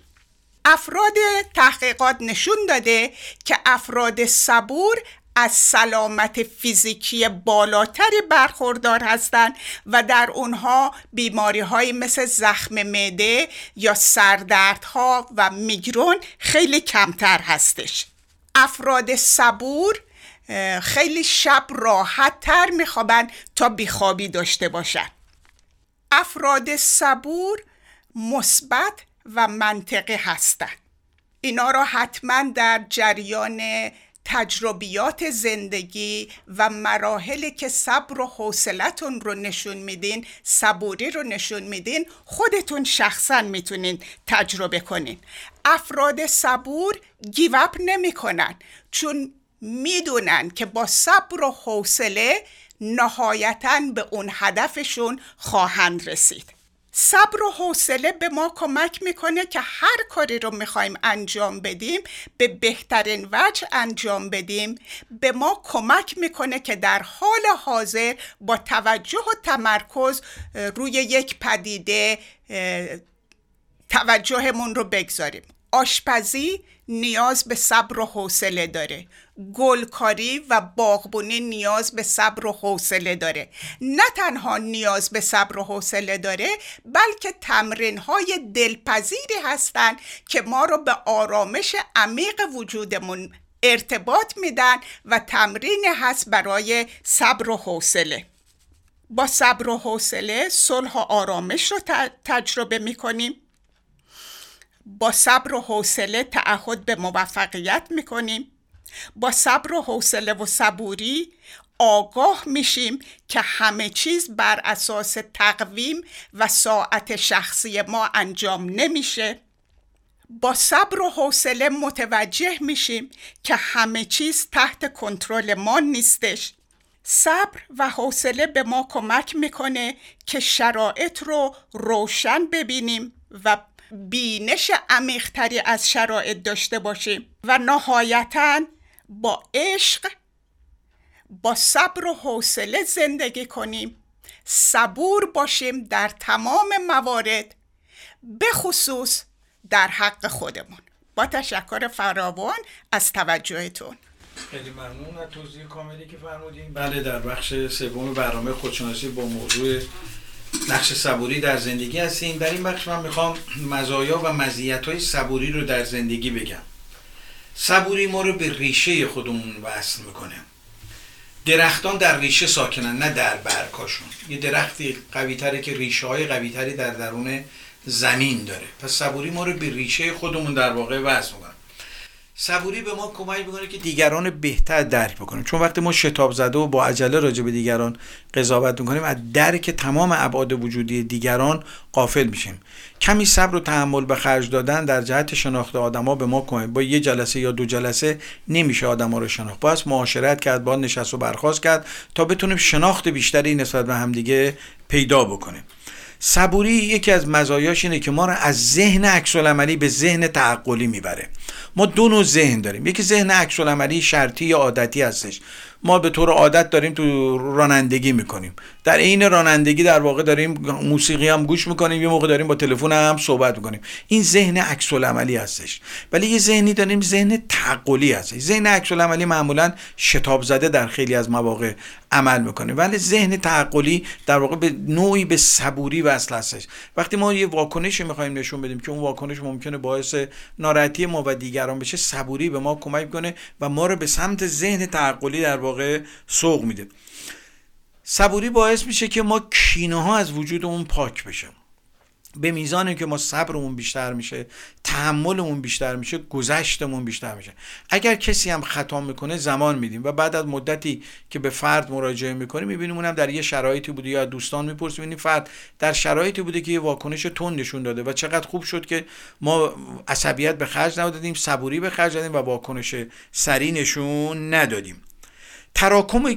افراد تحقیقات نشون داده که افراد صبور از سلامت فیزیکی بالاتری برخوردار هستند و در اونها بیماری های مثل زخم معده یا سردردها و میگرون خیلی کمتر هستش. افراد صبور خیلی شب راحت تر میخوابن تا بیخوابی داشته باشن افراد صبور مثبت و منطقی هستند. اینا را حتما در جریان تجربیات زندگی و مراحلی که صبر و حوصلتون رو نشون میدین صبوری رو نشون میدین خودتون شخصا می‌تونین تجربه کنین. افراد صبور گیوپ نمی‌کنن چون می‌دونن که با صبر و حوصله نهایتا به اون هدفشون خواهند رسید. صبر و حوصله به ما کمک می‌کنه که هر کاری رو می‌خوایم انجام بدیم به بهترین وجه انجام بدیم. به ما کمک می‌کنه که در حال حاضر با توجه و تمرکز روی یک پدیده توجهمون رو بگذاریم. آشپزی نیاز به صبر و حوصله داره. گلکاری و باغبونی نیاز به صبر و حوصله داره. نه تنها نیاز به صبر و حوصله داره بلکه تمرین های دلپذیری هستند که ما رو به آرامش عمیق وجودمون ارتباط میدن و تمرین هست برای صبر و حوصله. با صبر و حوصله صلح و آرامش رو تجربه می‌کنیم. با صبر و حوصله تعهد به موفقیت می‌کنیم. با صبر و حوصله و صبوری آگاه میشیم که همه چیز بر اساس تقویم و ساعت شخصی ما انجام نمیشه. با صبر و حوصله متوجه میشیم که همه چیز تحت کنترل ما نیستش. صبر و حوصله به ما کمک می‌کنه که شرایط رو روشن ببینیم و بینش عمیقتری از شرایط داشته باشیم و نهایتا با عشق با صبر و حوصله زندگی کنیم. صبور باشیم در تمام موارد به خصوص در حق خودمون. با تشکر فراوان از توجهتون. خیلی ممنون از توضیح کاملی که فرمودین. بله در بخش سوم برنامه خودشناسی با موضوع نقش صبوری در زندگی هستیم. در این بخش من می‌خوام مزایا و مزیت های صبوری رو در زندگی بگم. صبوری ما رو به ریشه خودمون وصل می‌کنه. درختان در ریشه ساکنن نه در برکاشون یه درختی قوی تره که ریشه های قوی تری در درون زمین داره. پس صبوری ما رو به ریشه خودمون در واقع وصل می‌کنه. صبوری به ما کمک می‌کنه که دیگران بهتر درک بکنیم چون وقتی ما شتاب زده و با عجله راجع به دیگران قضاوت می‌کنیم از درک تمام ابعاد وجودی دیگران قافل میشیم. کمی صبر و تحمل به خرج دادن در جهت شناخت آدما به ما کمک با یه جلسه یا دو جلسه نمیشه آدما رو شناخت. باید معاشرت کرد با نشست و برخواست کرد تا بتونیم شناخت بیشتری نسبت به همدیگه پیدا بکنیم. صبوری یکی از مزایاش اینه که ما رو از ذهن عکس به ذهن تعقلی می‌بره. ما دو نوع ذهن داریم. یکی ذهن عکس شرطی یا عادتی هستش. ما به طور عادت داریم تو رانندگی می‌کنیم. در عین رانندگی در واقع داریم موسیقی هم گوش می‌کنیم یه موقع داریم با تلفن هم صحبت می‌کنیم. این ذهن عکس هستش. ولی یه ذهنی داریم ذهن تعقلی هستش. ذهن عکس معمولا شتاب زده در خیلی از مواقع عمل می‌کنه. ولی ذهن تعقلی در واقع به نوعی به صبوری وصل هستش. وقتی ما یه واکنشی می‌خوایم نشون بدیم که اون واکنش ممکنه باعث ناراحتی ما و دیگران بشه صبوری به ما کمک می‌کنه و ما رو به سمت ذهن تعقلی در واقع سوق میده. صبوری باعث میشه که ما کینه ها از وجودمون پاک بشه به میزانی که ما صبرمون بیشتر میشه تحملمون بیشتر میشه گذشتمون بیشتر میشه. اگر کسی هم خطا می‌کنه زمان میدیم و بعد از مدتی که به فرد مراجعه می‌کنیم می‌بینیم اونم در یه شرایطی بوده یا دوستان می‌پرسیم ببینیم فرد در شرایطی بوده که یه واکنش تون نشون داده و چقدر خوب شد که ما عصبیت به خرج ندادیم صبوری به خرج دادیم و واکنش سری نشون ندادیم. تراکم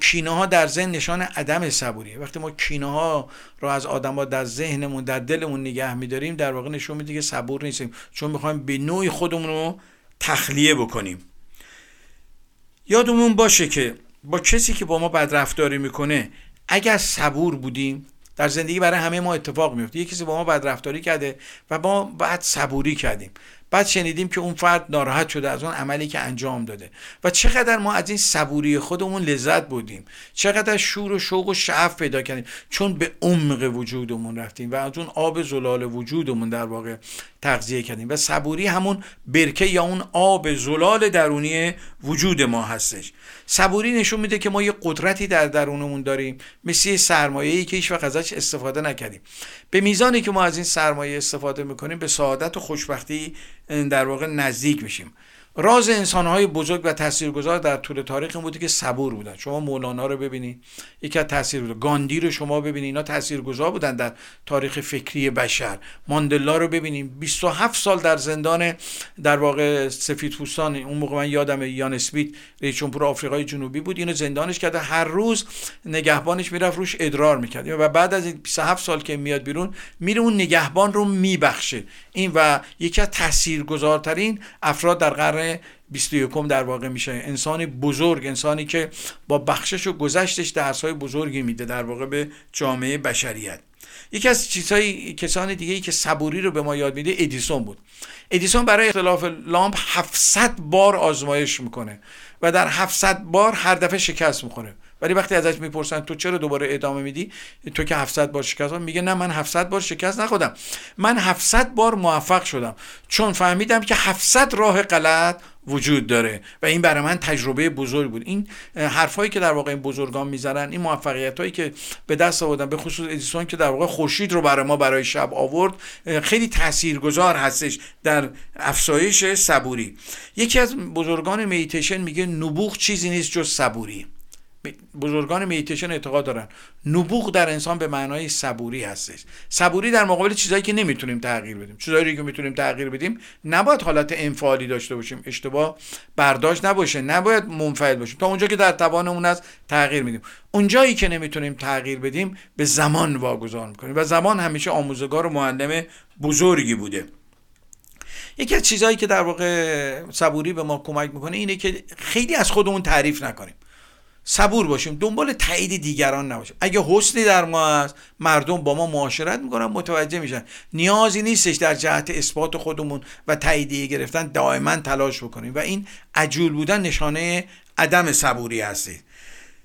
کینه ها در ذهن نشان عدم صبوریه. وقتی ما کینه ها رو از آدما در ذهنمون در دلمون نگه میداریم در واقع نشون میده که صبور نیستیم. چون می‌خوایم به نوعی خودمون رو تخلیه بکنیم. یادمون باشه که با کسی که با ما بدرفتاری می‌کنه اگر صبور بودیم در زندگی برای همه ما اتفاق میفته یه کسی با ما بدرفتاری کرده و ما بعد صبوری کردیم. بعد شنیدیم که اون فرد ناراحت شده از اون عملی که انجام داده. و چقدر ما از این صبوری خودمون لذت بودیم چقدر شور و شوق و شعف پیدا کردیم. چون به عمق وجودمون رفتیم و از اون آب زلال وجودمون در واقع تغذیه کردیم. و صبوری همون برکه یا اون آب زلال درونی وجود ما هستش. صبوری نشون میده که ما یه قدرتی در درونمون داریم. مثل سرمایه‌ای که هیچ وقت ازش استفاده نکردیم. به میزانی که ما از این سرمایه استفاده می‌کنیم به سعادت و خوشبختی در واقع نزدیک میشیم. راز انسانهای بزرگ و تاثیرگذار در طول تاریخ این بوده که صبور بودن. شما مولانا رو ببینید یکی از تاثیر بوده. گاندی رو شما ببینید اینا تاثیرگذار بودن در تاریخ فکری بشر. ماندلا رو ببینیم 27 سال در زندان در واقع سفید پوستان اون موقع من یادم یان اسمیت رئیس جمهور آفریقای جنوبی بود. اینو زندانش کرده هر روز نگهبانش می‌رفت روش ادرار می‌کرد. و بعد از 27 سال که میاد بیرون میره اون نگهبان رو میبخشه. این و یکی از تاثیرگذارترین افراد در قرن 21 در واقع میشه. انسان بزرگ انسانی که با بخشش و گذشتش درسهای بزرگی میده در واقع به جامعه بشریت. یکی از چیزهای کسان دیگه ای که صبوری رو به ما یاد میده ادیسون بود. ادیسون برای اختلاف لامپ 700 بار آزمایش می‌کنه و در 700 بار هر دفعه شکست می‌کنه ولی وقتی ازش می‌پرسن تو چرا دوباره ادامه میدی؟ تو که 700 بار شکست میگه نه من 700 بار شکست نخودم من 700 بار موفق شدم. چون فهمیدم که 700 راه غلط وجود داره. و این برای من تجربه بزرگ بود. این حرفایی که در واقع این بزرگان می‌زنن این موفقیت هایی که به دست آوردن به خصوص ادیسون که در واقع خورشید رو برای ما برای شب آورد خیلی تاثیرگذار هستش در افزایش صبوری. یکی از بزرگان میتیشن میگه نبوغ چیزی نیست جز صبوری. بزرگان میتیشن اعتقاد دارن. نبوغ در انسان به معنای صبوری هستش. صبوری در مقابل چیزایی که نمی‌تونیم تغییر بدیم. چیزایی که می‌تونیم تغییر بدیم نباید حالت انفعالی داشته باشیم. اشتباه برداشت نباشه. نباید منفعل باشیم. تا اونجا که در توانمون از تغییر میدیم. اونجایی که نمی‌تونیم تغییر بدیم به زمان واگذار می‌کنیم. و زمان همیشه آموزگار و معلم بزرگی بوده. یکی از چیزهایی که در واقع صبوری به ما کمک می‌کنه اینه که خیلی از خودمون تعریف نکنیم. صبور باشیم دنبال تایید دیگران نباشیم اگه حسنی در ما هست مردم با ما معاشرت می‌کنن متوجه میشن. نیازی نیستش در جهت اثبات خودمون و تاییدیه گرفتن دائما تلاش بکنیم. و این عجول بودن نشانه عدم صبوری هستید.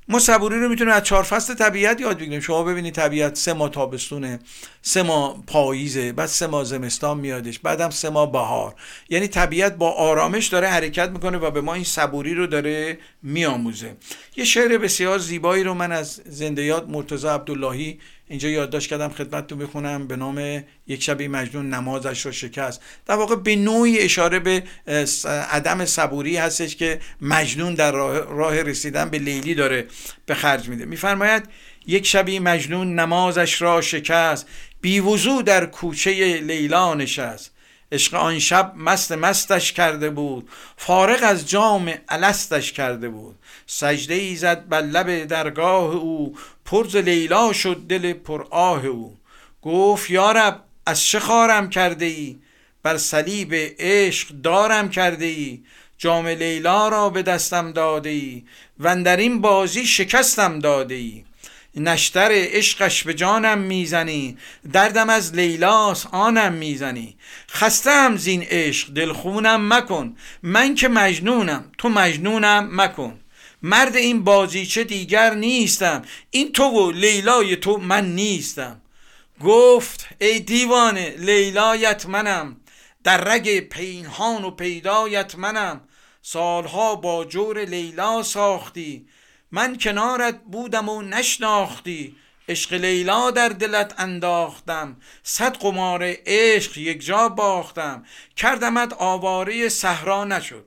ما صبوری رو می‌تونیم از چهار فصل طبیعت یاد بگیریم. شما ببینید طبیعت سه ماه تابستونه سه ماه پاییزه بعد سه ماه زمستان میادش بعدم سه ماه بهار. یعنی طبیعت با آرامش داره حرکت می‌کنه و به ما این صبوری رو داره میآموزه. یه شعر بسیار زیبایی رو من از زنده یاد مرتضی عبداللهی اینجا یادداشت کردم خدمتتون بخونم به نام یک شبی مجنون نمازش رو شکست. در واقع به نوعی اشاره به عدم صبوری هستش که مجنون در راه, راه رسیدن به لیلی داره به خرج میده. میفرماید یک شبی مجنون نمازش را شکست بیوزو در کوچه لیلا نشست. عشق آن شب مست مستش کرده بود فارغ از جام الستش کرده بود. سجده ای زد بر لب درگاه او پرز لیلا شد دل پر آه او. گفت یارب از چه خارم کرده ای بر صلیب عشق دارم کرده ای جام لیلا را به دستم داده ای و در این بازی شکستم داده ای نشتر عشقش به جانم می‌زنی دردم از لیلاس آنم می‌زنی. خستم زین عشق دلخونم مکن. من که مجنونم تو مجنونم مکن. مرد این بازیچه دیگر نیستم این تو و لیلای تو من نیستم. گفت ای دیوانه لیلایت منم. در رگ پینهان و پیدایت منم. سالها با جور لیلا ساختی. من کنارت بودم و نشناختی. عشق لیلا در دلت انداختم. صد قمار عشق یک جا باختم. کردمت آواره صحرا نشد.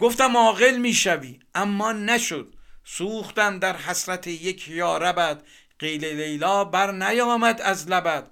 گفتم عاقل می‌شوی اما نشد. سوختم در حسرت یک یاربت. قیل لیلا بر نیامد از لبت.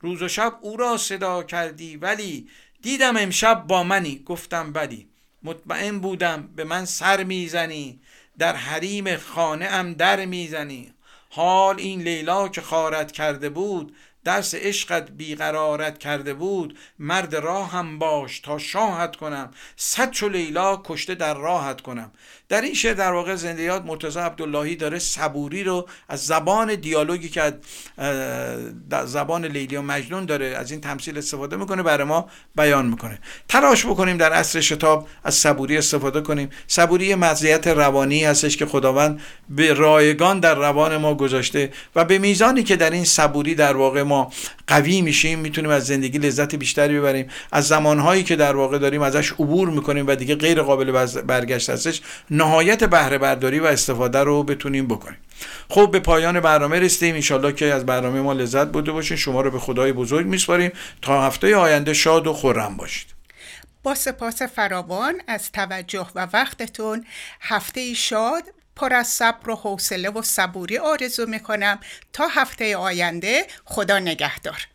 روز و شب او را صدا کردی ولی دیدم امشب با منی. گفتم بلی مطمئن بودم به من سر می‌زنی در حریم خانه ام در می‌زنی. حال این لیلا که خارت کرده بود درس عشقت بیقرارت کرده بود. مرد راه هم باش تا شاهت کنم. صد چو لیلا کشته در راحت کنم. در این شعر در واقع زندیات مرتضی عبداللهی داره صبوری رو از زبان دیالوگی که از زبان لیلی و مجنون داره از این تمثیل استفاده می‌کنه برای ما بیان می‌کنه. تلاش بکنیم در عصر شتاب از صبوری استفاده کنیم. صبوری مزیت روانی هستش که خداوند به رایگان در روان ما گذاشته و به میزانی که در این صبوری در واقع ما قوی میشیم می‌تونیم از زندگی لذت بیشتری ببریم. از زمانهایی که در واقع داریم ازش عبور می‌کنیم و دیگه غیر قابل برگشت هستش. نهایت بهره برداری و استفاده رو بتونیم بکنیم. خب به پایان برنامه رسیدیم. انشالله که از برنامه ما لذت بوده باشین. شما رو به خدای بزرگ میسپاریم. تا هفته آینده شاد و خورم باشید. با سپاس فراوان از توجه و وقتتون. هفته شاد پر از صبر و حوصله و صبوری آرزو می‌کنم. تا هفته آینده خدا نگهدار.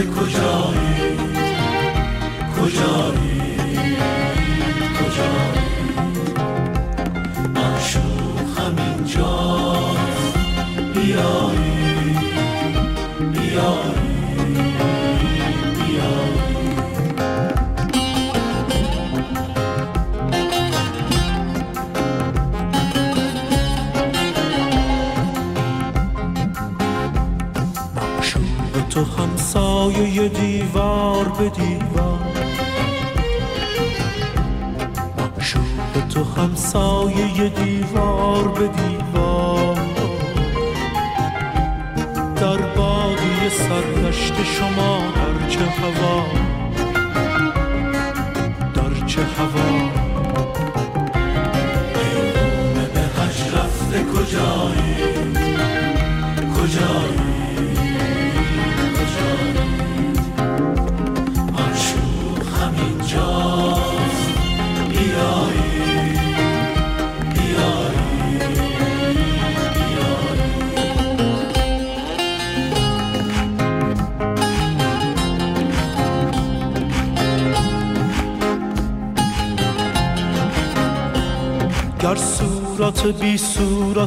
سایه petit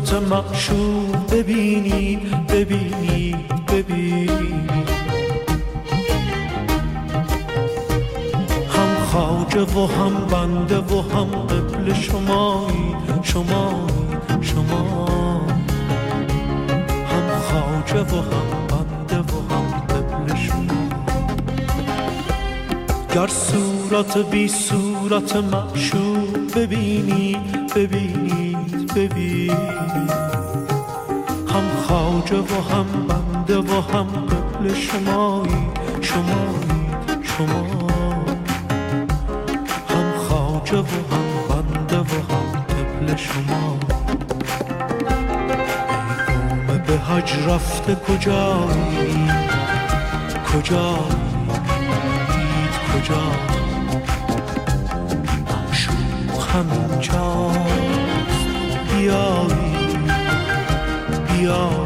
صورت معشوق ببینید ببینید ببینید هم خاجه و هم بنده و هم قبل شمایی شمایی شما هم خاجه و هم بنده و هم قبل شما گر صورت بی صورت معشوق ببینید هم خاجه و هم بنده و هم قبل شمایی شمایی شما هم خاجه و هم بنده و هم قبل شما ای به حج رفته کجایی؟ دید کجا معشوق همینجاست بیایی. بیایی.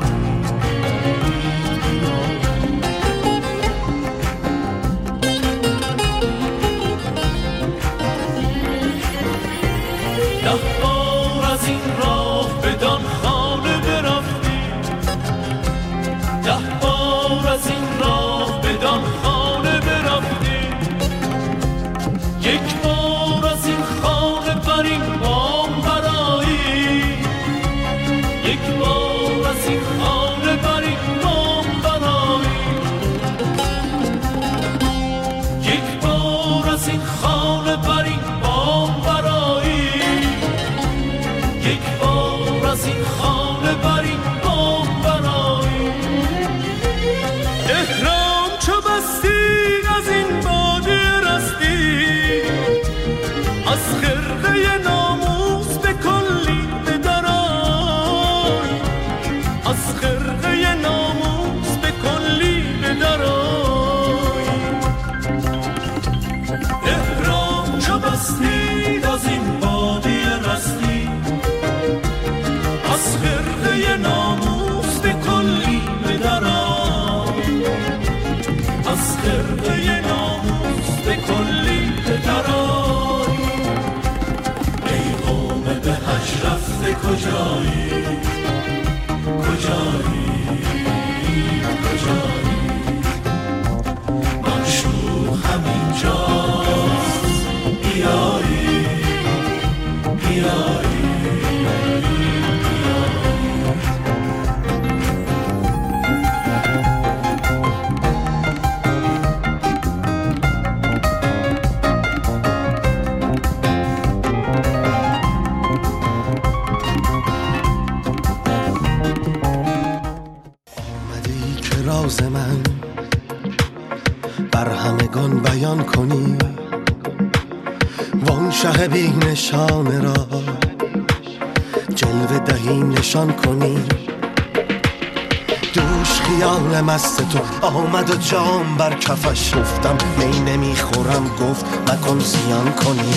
مست تو. آمد و جام بر کفش گفتم می نمی‌خورم. گفت مکن زیان کنی.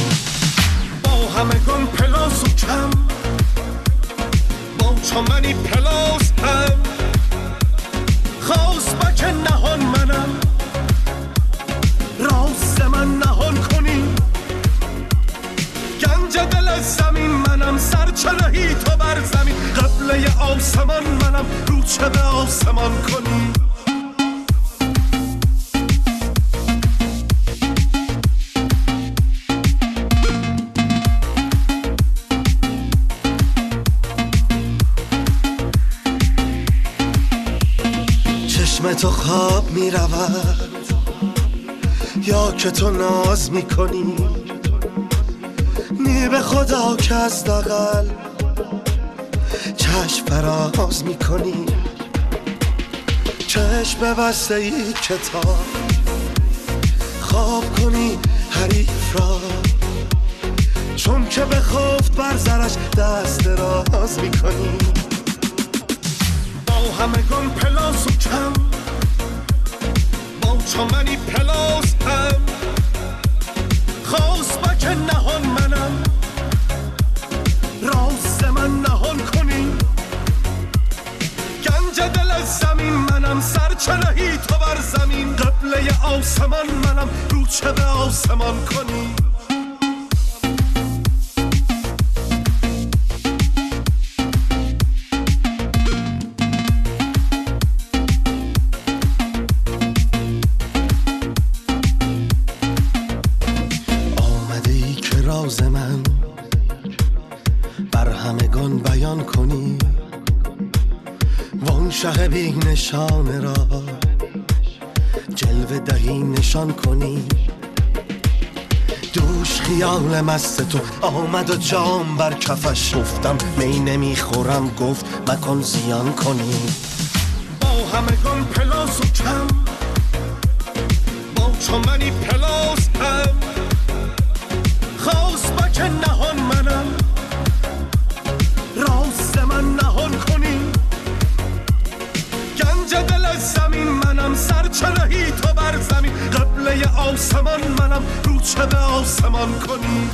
با همگان پلاس و کم. با چمنی پلاس هم. خواست بک نهان منم. راست من نهان کنی. گنج دل زمین منم. سرچرهی تو بر زمین. قبله آسمان منم. رو چه به آسمان کنی؟ خواب می رود یا که تو ناز می کنی نی به خدا که از دقل چشم فراز می کنی چشم بسته ای کتاب خواب کنی حریف را. چون که به خفت بر زرش دست راز می کنی با همگان پلاس و کم چمنی پلاس هم. خواست نهان منم. راست من نهان کنی. گنج دل از زمین منم. سرچرهی تو بر زمین. قبله آسمان منم. رو چه به آسمان کنی. بی نشانه را. جلوه دهی نشان کنی. دوش خیال مست تو. آمد و جام بر کفش گفتم می نمی‌خورم. گفت مکن زیان کنی. با همگان پلاس و کم. با چمنی پلاس هم خواست بک نهان آسمان منم رو چه به آسمان کنی؟